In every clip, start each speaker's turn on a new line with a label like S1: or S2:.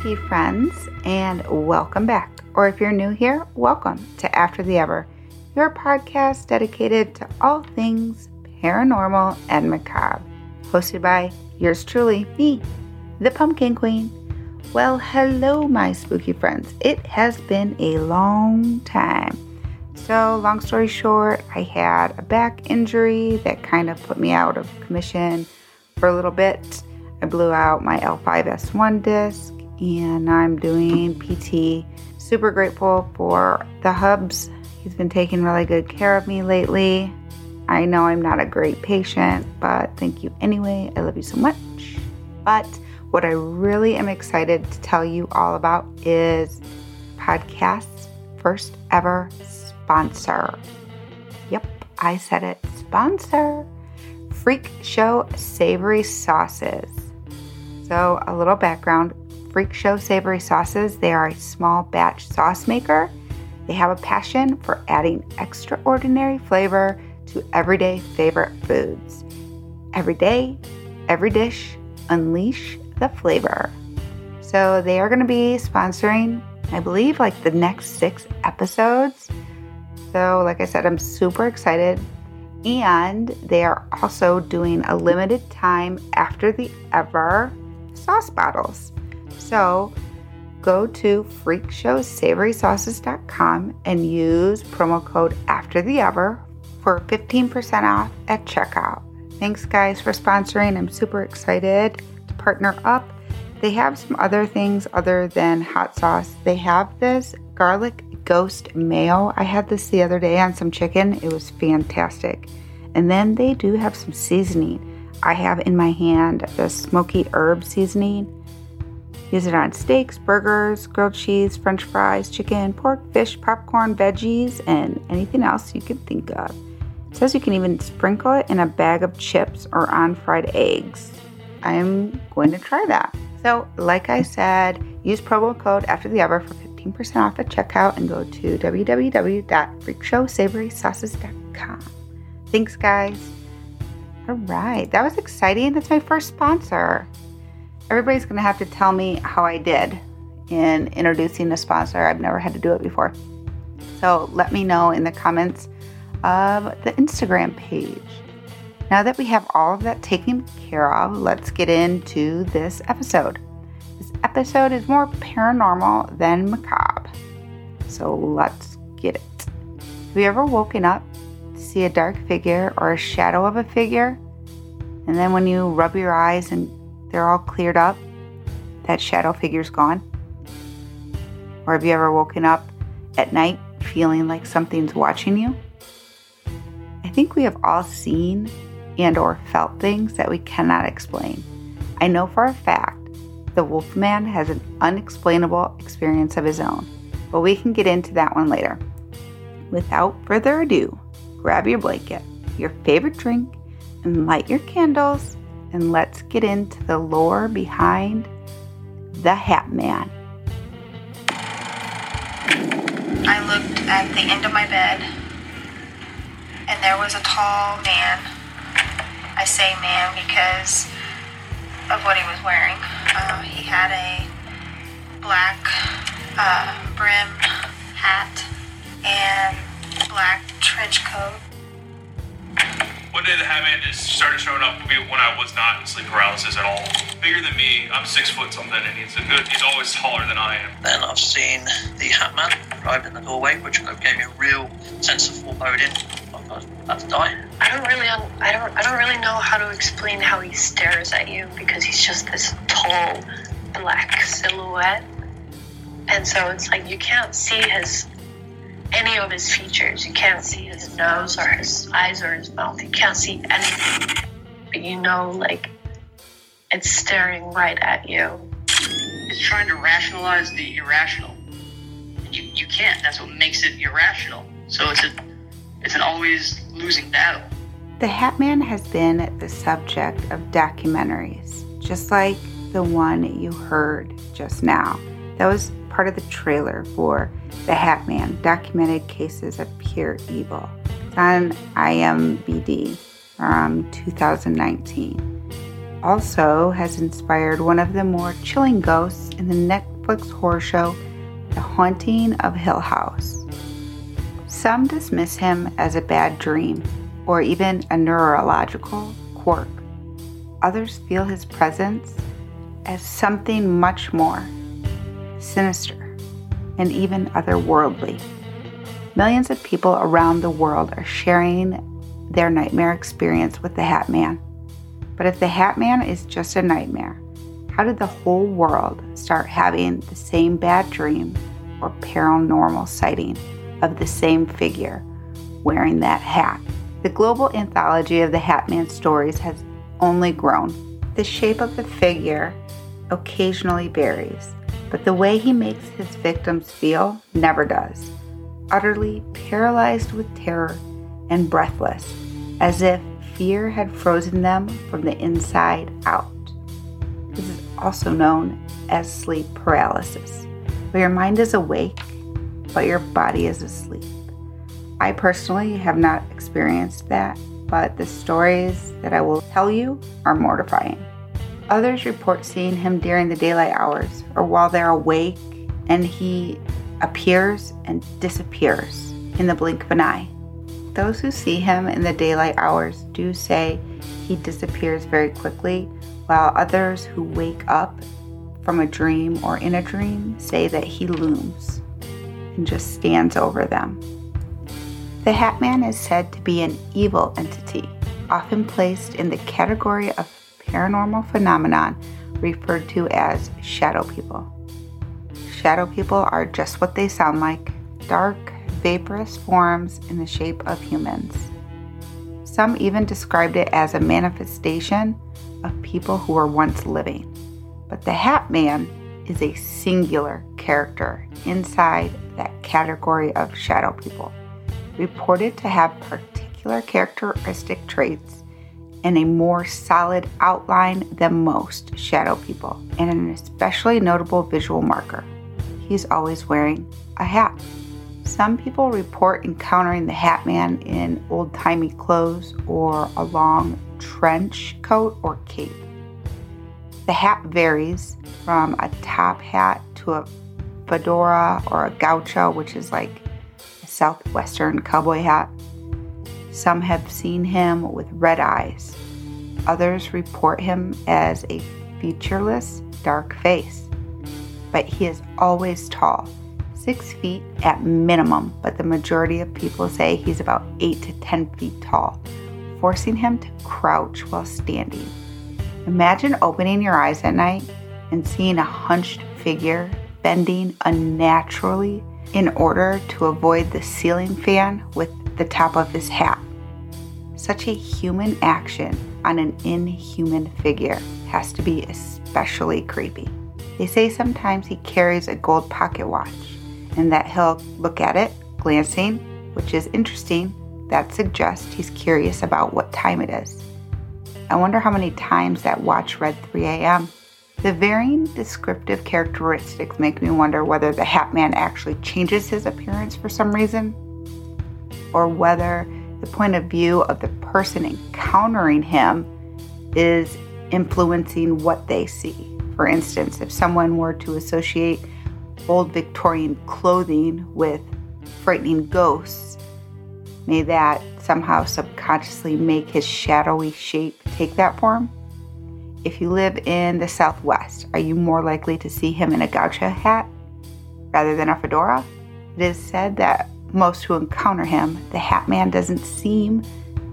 S1: spooky friends, and welcome back. Or if you're new here, welcome to After the Ever, your podcast dedicated to all things paranormal and macabre. Hosted by yours truly, me, the Pumpkin Queen. Well, hello, my spooky friends. It has been a long time. So, long story short, I had a back injury that kind of put me out of commission for a little bit. I blew out my L5S1 disc and I'm doing PT. Super grateful for the hubs. He's been taking really good care of me lately. I know I'm not a great patient, but thank you anyway. I love you so much. But what I really am excited to tell you all about is podcast's first ever sponsor. Yep, I said it. Sponsor. Freak Show Savory Sauces. So, a little background Freak Show Savory Sauces, they are a small batch sauce maker. They have a passion for adding extraordinary flavor to everyday favorite foods. Every day, every dish, unleash the flavor. So, they are going to be sponsoring, I believe, like the next six episodes. So, like I said, I'm super excited. And they are also doing a limited time after the ever sauce bottles. So go to freakshowsavorysauces.com and use promo code after the ever for 15% off at checkout. Thanks guys for sponsoring. I'm super excited to partner up. They have some other things other than hot sauce. They have this garlic ghost mayo. I had this the other day on some chicken. It was fantastic. And then they do have some seasoning. I have in my hand the smoky herb seasoning. Use it on steaks, burgers, grilled cheese, french fries, chicken, pork, fish, popcorn, veggies, and anything else you can think of. It says you can even sprinkle it in a bag of chips or on fried eggs. I'm going to try that. So, like I said, use promo code after the ever for 15% off at checkout and go to www.freakshowsavorysauces.com. Thanks, guys. All right, that was exciting. That's my first sponsor everybody's going to have to tell me how I did in introducing a sponsor. I've never had to do it before. So let me know in the comments of the Instagram page. Now that we have all of that taken care of, let's get into this episode. This episode is more paranormal than macabre. So let's get it. Have you ever woken up to see a dark figure or a shadow of a figure? And then when you rub your eyes and they're all cleared up, that shadow figure's gone? Or have you ever woken up at night feeling like something's watching you? I think we have all seen and or felt things that we cannot explain. I know for a fact the Wolfman has an unexplainable experience of his own, but we can get into that one later. Without further ado, grab your blanket, your favorite drink, and light your candles and let's get into the lore behind the Hat Man.
S2: I looked at the end of my bed, and there was a tall man. I say man because of what he was wearing. Uh, he had a black uh, brim hat and black trench coat
S3: one day the Hatman just started showing up when I was not in sleep paralysis at all. Bigger than me, I'm six foot something, and he's a good. He's always taller than I am.
S4: Then I've seen the Hatman arrive in the doorway, which gave me a real sense of foreboding. I was about to die.
S5: I don't really, I don't, I don't really know how to explain how he stares at you because he's just this tall, black silhouette, and so it's like you can't see his any of his features. You can't see his nose or his eyes or his mouth. You can't see anything. But you know, like, it's staring right at you.
S6: It's trying to rationalize the irrational. You, you can't. That's what makes it irrational. So it's a it's an always losing battle.
S1: The Hatman has been the subject of documentaries, just like the one you heard just now. That was part of the trailer for The Hatman Documented Cases of Pure Evil. It's on IMBD from 2019. also has inspired one of the more chilling ghosts in the Netflix horror show, The Haunting of Hill House. Some dismiss him as a bad dream or even a neurological quirk. Others feel his presence as something much more sinister and even otherworldly. Millions of people around the world are sharing their nightmare experience with the Hat Man. But if the Hat Man is just a nightmare, how did the whole world start having the same bad dream or paranormal sighting of the same figure wearing that hat? The global anthology of the Hat Man stories has only grown. The shape of the figure occasionally varies, but the way he makes his victims feel never does. Utterly paralyzed with terror and breathless, as if fear had frozen them from the inside out. This is also known as sleep paralysis, where your mind is awake, but your body is asleep. I personally have not experienced that, but the stories that I will tell you are mortifying. Others report seeing him during the daylight hours or while they're awake, and he appears and disappears in the blink of an eye. Those who see him in the daylight hours do say he disappears very quickly, while others who wake up from a dream or in a dream say that he looms and just stands over them. The Hat Man is said to be an evil entity, often placed in the category of paranormal phenomenon referred to as shadow people. Shadow people are just what they sound like dark, vaporous forms in the shape of humans. Some even described it as a manifestation of people who were once living. But the Hat Man is a singular character inside that category of shadow people reported to have particular characteristic traits and a more solid outline than most shadow people, and an especially notable visual marker. He's always wearing a hat. Some people report encountering the Hat Man in old timey clothes or a long trench coat or cape. The hat varies from a top hat to a fedora or a gaucho, which is like a southwestern cowboy hat. Some have seen him with red eyes. Others report him as a featureless, dark face. But he is always tall, six feet at minimum, but the majority of people say he's about eight to 10 feet tall, forcing him to crouch while standing. Imagine opening your eyes at night and seeing a hunched figure bending unnaturally in order to avoid the ceiling fan with the top of his hat. Such a human action on an inhuman figure has to be especially creepy. They say sometimes he carries a gold pocket watch and that he'll look at it, glancing, which is interesting. That suggests he's curious about what time it is. I wonder how many times that watch read 3 a.m. The varying descriptive characteristics make me wonder whether the Hat Man actually changes his appearance for some reason, or whether the point of view of the person encountering him is influencing what they see. For instance, if someone were to associate old Victorian clothing with frightening ghosts, may that somehow subconsciously make his shadowy shape take that form? If you live in the Southwest, are you more likely to see him in a gaucho hat rather than a fedora? It is said that most who encounter him, the Hat Man doesn't seem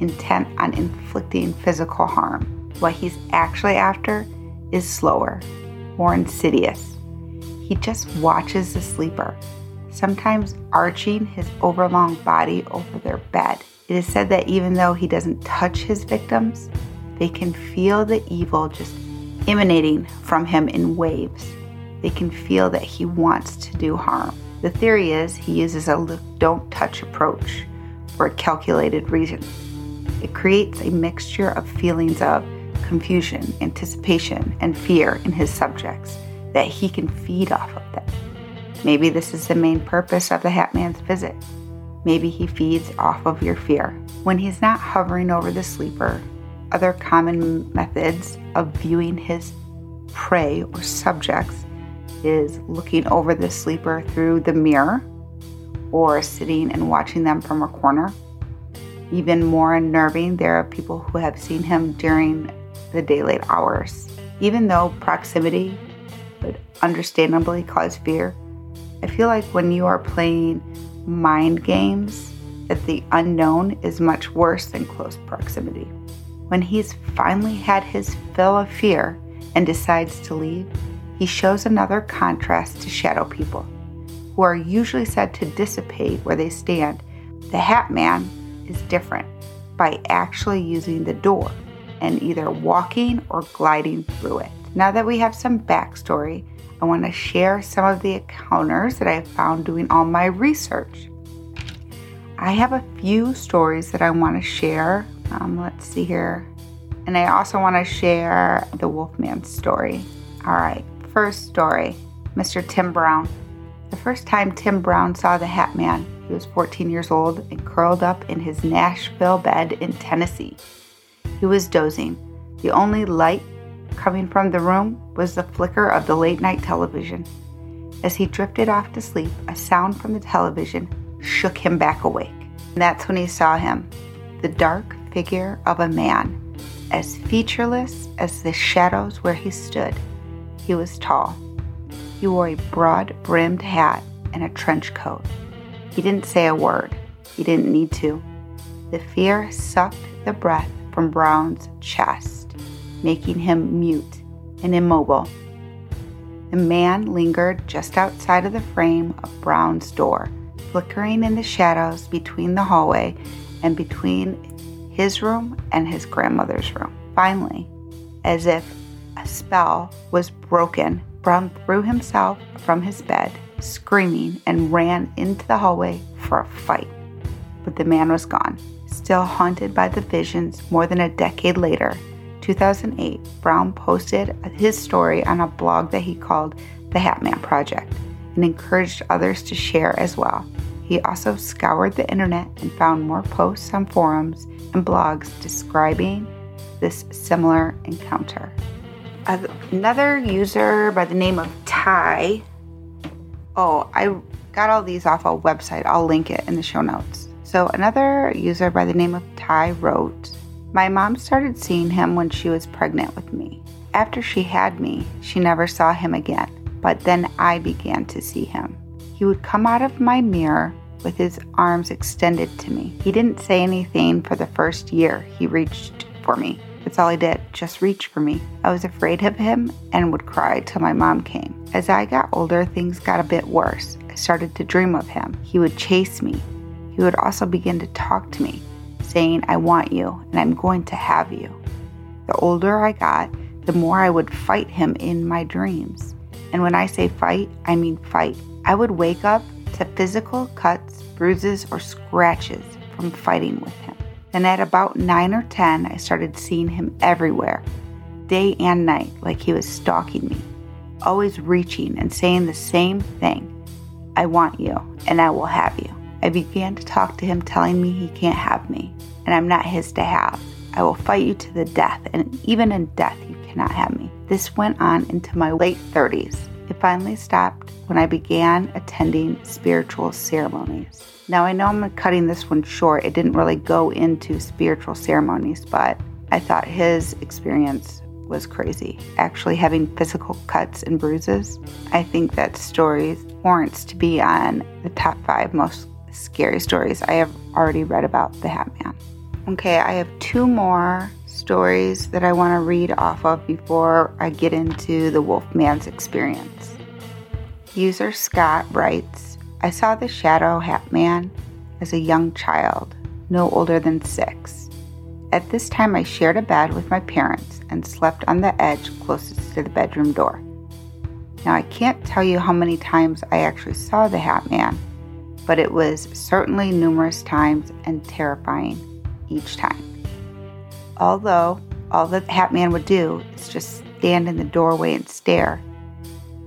S1: intent on inflicting physical harm. What he's actually after is slower, more insidious. He just watches the sleeper, sometimes arching his overlong body over their bed. It is said that even though he doesn't touch his victims, they can feel the evil just emanating from him in waves. They can feel that he wants to do harm. The theory is he uses a look don't touch approach for a calculated reason. It creates a mixture of feelings of confusion, anticipation, and fear in his subjects that he can feed off of them. Maybe this is the main purpose of the Hat Man's visit. Maybe he feeds off of your fear. When he's not hovering over the sleeper, other common methods of viewing his prey or subjects is looking over the sleeper through the mirror or sitting and watching them from a corner. Even more unnerving, there are people who have seen him during the daylight hours. Even though proximity would understandably cause fear, I feel like when you are playing mind games, that the unknown is much worse than close proximity. When he's finally had his fill of fear and decides to leave, he shows another contrast to shadow people, who are usually said to dissipate where they stand. The Hat Man is different by actually using the door and either walking or gliding through it. Now that we have some backstory, I want to share some of the encounters that I found doing all my research. I have a few stories that I want to share. Um, let's see here. And I also want to share the Wolfman story. All right, first story Mr. Tim Brown. The first time Tim Brown saw the Hat Man, he was 14 years old and curled up in his Nashville bed in Tennessee. He was dozing. The only light coming from the room was the flicker of the late night television. As he drifted off to sleep, a sound from the television shook him back awake. And that's when he saw him the dark figure of a man, as featureless as the shadows where he stood. He was tall. He wore a broad brimmed hat and a trench coat. He didn't say a word. He didn't need to. The fear sucked the breath from Brown's chest, making him mute and immobile. The man lingered just outside of the frame of Brown's door flickering in the shadows between the hallway and between his room and his grandmother's room. Finally, as if a spell was broken, Brown threw himself from his bed, screaming, and ran into the hallway for a fight. But the man was gone. Still haunted by the visions more than a decade later, 2008, Brown posted his story on a blog that he called the Hatman Project and encouraged others to share as well. He also scoured the internet and found more posts on forums and blogs describing this similar encounter. Another user by the name of Ty. Oh, I got all these off a website. I'll link it in the show notes. So, another user by the name of Ty wrote My mom started seeing him when she was pregnant with me. After she had me, she never saw him again, but then I began to see him. He would come out of my mirror with his arms extended to me. He didn't say anything for the first year. He reached for me. That's all he did, just reach for me. I was afraid of him and would cry till my mom came. As I got older, things got a bit worse. I started to dream of him. He would chase me. He would also begin to talk to me, saying, I want you and I'm going to have you. The older I got, the more I would fight him in my dreams. And when I say fight, I mean fight. I would wake up to physical cuts, bruises, or scratches from fighting with him. Then at about 9 or 10, I started seeing him everywhere, day and night, like he was stalking me, always reaching and saying the same thing I want you, and I will have you. I began to talk to him, telling me he can't have me, and I'm not his to have. I will fight you to the death, and even in death, you cannot have me. This went on into my late 30s. It finally stopped when I began attending spiritual ceremonies. Now, I know I'm cutting this one short. It didn't really go into spiritual ceremonies, but I thought his experience was crazy. Actually, having physical cuts and bruises, I think that story warrants to be on the top five most scary stories I have already read about the Hat Man. Okay, I have two more stories that I want to read off of before I get into the Wolfman's experience. User Scott writes I saw the Shadow Hat Man as a young child, no older than six. At this time, I shared a bed with my parents and slept on the edge closest to the bedroom door. Now, I can't tell you how many times I actually saw the Hat Man, but it was certainly numerous times and terrifying each time. Although all the Hat Man would do is just stand in the doorway and stare,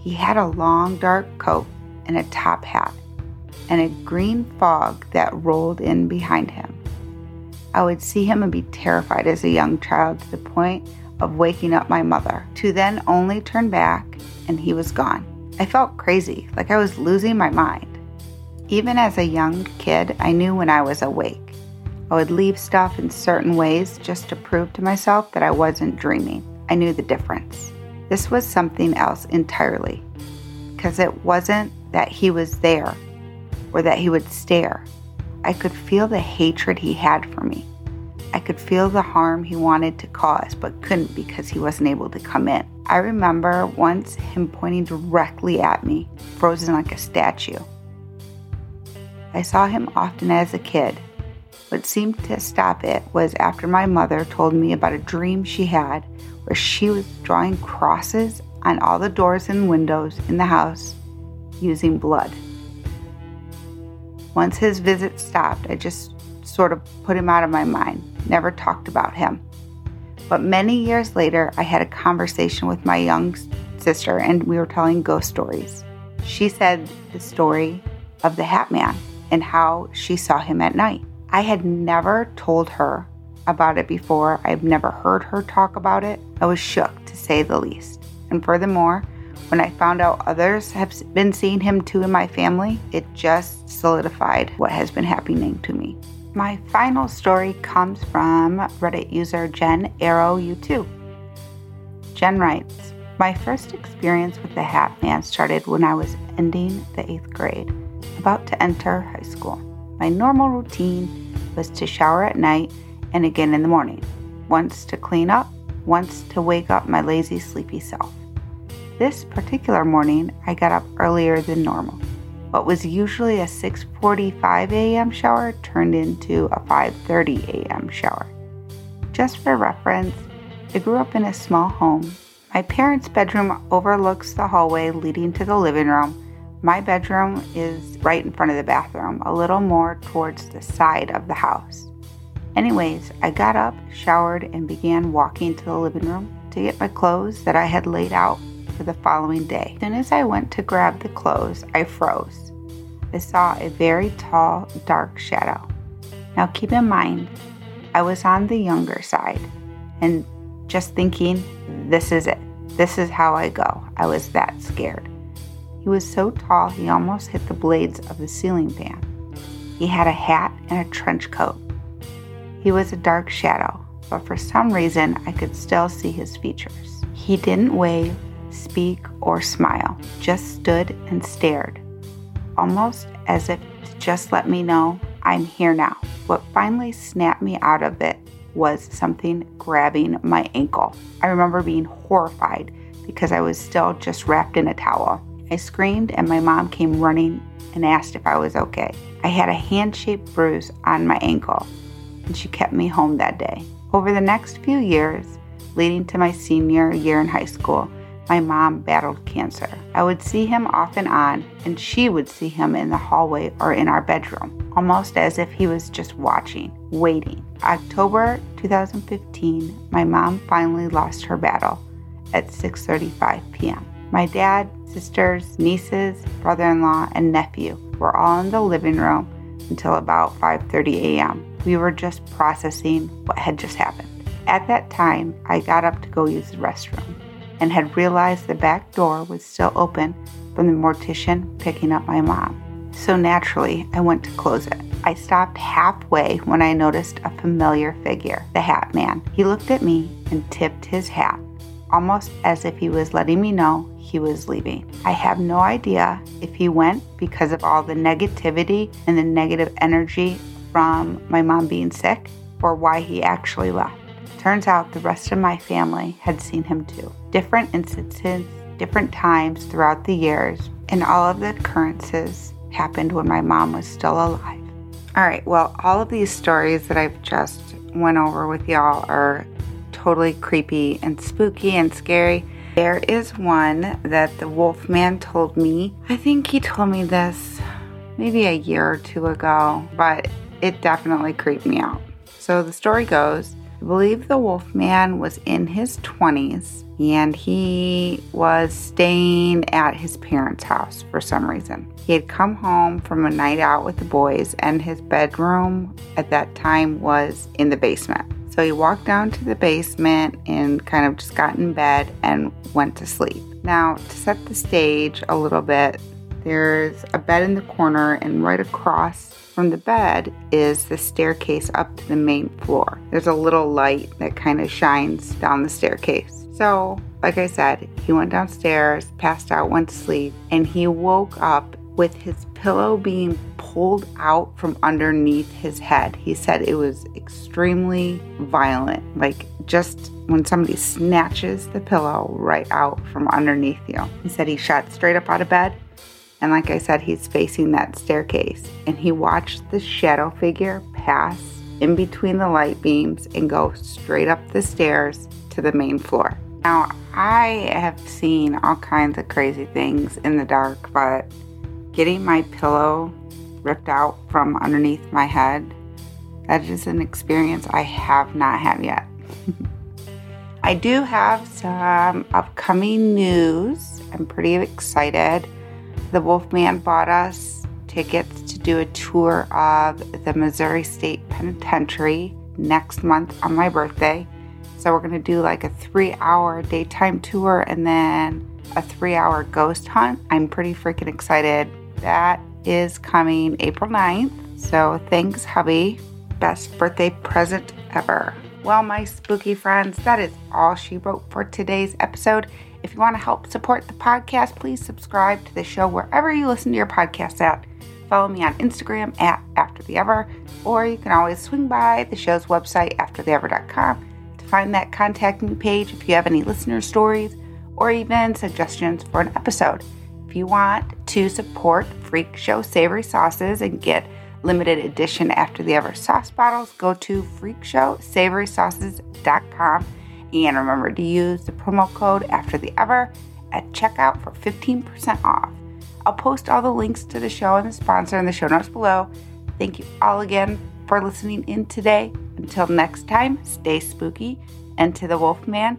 S1: he had a long dark coat and a top hat, and a green fog that rolled in behind him. I would see him and be terrified as a young child to the point of waking up my mother, to then only turn back and he was gone. I felt crazy, like I was losing my mind. Even as a young kid, I knew when I was awake. I would leave stuff in certain ways just to prove to myself that I wasn't dreaming. I knew the difference. This was something else entirely. Because it wasn't that he was there or that he would stare. I could feel the hatred he had for me. I could feel the harm he wanted to cause but couldn't because he wasn't able to come in. I remember once him pointing directly at me, frozen like a statue. I saw him often as a kid. What seemed to stop it was after my mother told me about a dream she had where she was drawing crosses on all the doors and windows in the house using blood. Once his visit stopped, I just sort of put him out of my mind, never talked about him. But many years later, I had a conversation with my young sister and we were telling ghost stories. She said the story of the Hat Man and how she saw him at night. I had never told her about it before. I've never heard her talk about it. I was shook, to say the least. And furthermore, when I found out others have been seeing him too in my family, it just solidified what has been happening to me. My final story comes from Reddit user Jen Arrow U2. Jen writes, My first experience with the Hat Man started when I was ending the eighth grade, about to enter high school. My normal routine was to shower at night and again in the morning, once to clean up, once to wake up my lazy, sleepy self. This particular morning, I got up earlier than normal. What was usually a 6:45 a.m. shower turned into a 5:30 a.m. shower. Just for reference, I grew up in a small home. My parents' bedroom overlooks the hallway leading to the living room. My bedroom is right in front of the bathroom, a little more towards the side of the house. Anyways, I got up, showered, and began walking to the living room to get my clothes that I had laid out for the following day. As soon as I went to grab the clothes, I froze. I saw a very tall, dark shadow. Now keep in mind, I was on the younger side and just thinking, this is it. This is how I go. I was that scared. He was so tall he almost hit the blades of the ceiling fan. He had a hat and a trench coat. He was a dark shadow, but for some reason I could still see his features. He didn't wave, speak, or smile, just stood and stared, almost as if to just let me know I'm here now. What finally snapped me out of it was something grabbing my ankle. I remember being horrified because I was still just wrapped in a towel. I screamed, and my mom came running and asked if I was okay. I had a hand shaped bruise on my ankle, and she kept me home that day. Over the next few years, leading to my senior year in high school, my mom battled cancer. I would see him off and on, and she would see him in the hallway or in our bedroom, almost as if he was just watching, waiting. October 2015, my mom finally lost her battle at 6:35 p.m. My dad, sisters, nieces, brother-in-law, and nephew were all in the living room until about 5:30 a.m. We were just processing what had just happened. At that time, I got up to go use the restroom and had realized the back door was still open from the mortician picking up my mom. So naturally, I went to close it. I stopped halfway when I noticed a familiar figure, the hat man. He looked at me and tipped his hat, almost as if he was letting me know he was leaving. I have no idea if he went because of all the negativity and the negative energy from my mom being sick or why he actually left. Turns out the rest of my family had seen him too. Different instances, different times throughout the years, and all of the occurrences happened when my mom was still alive. All right, well, all of these stories that I've just went over with y'all are totally creepy and spooky and scary. There is one that the wolf man told me. I think he told me this maybe a year or two ago, but it definitely creeped me out. So the story goes believe the Wolfman was in his 20s and he was staying at his parents' house for some reason. He had come home from a night out with the boys, and his bedroom at that time was in the basement. So he walked down to the basement and kind of just got in bed and went to sleep. Now, to set the stage a little bit, there's a bed in the corner, and right across from the bed is the staircase up to the main floor. There's a little light that kind of shines down the staircase. So, like I said, he went downstairs, passed out, went to sleep, and he woke up with his pillow being pulled out from underneath his head. He said it was extremely violent, like just when somebody snatches the pillow right out from underneath you. He said he shot straight up out of bed. And like I said, he's facing that staircase and he watched the shadow figure pass in between the light beams and go straight up the stairs to the main floor. Now, I have seen all kinds of crazy things in the dark, but getting my pillow ripped out from underneath my head, that is an experience I have not had yet. I do have some upcoming news. I'm pretty excited. The Wolfman bought us tickets to do a tour of the Missouri State Penitentiary next month on my birthday. So we're going to do like a three hour daytime tour and then a three hour ghost hunt. I'm pretty freaking excited. That is coming April 9th. So thanks, hubby. Best birthday present ever. Well, my spooky friends, that is all she wrote for today's episode. If you want to help support the podcast, please subscribe to the show wherever you listen to your podcasts at. Follow me on Instagram at After the Ever, or you can always swing by the show's website, aftertheever.com, to find that contact me page if you have any listener stories or even suggestions for an episode. If you want to support Freak Show Savory Sauces and get limited edition After the Ever sauce bottles, go to freakshowsavorysauces.com and remember to use the promo code After the Ever at checkout for 15% off. I'll post all the links to the show and the sponsor in the show notes below. Thank you all again for listening in today. Until next time, stay spooky and to the Wolfman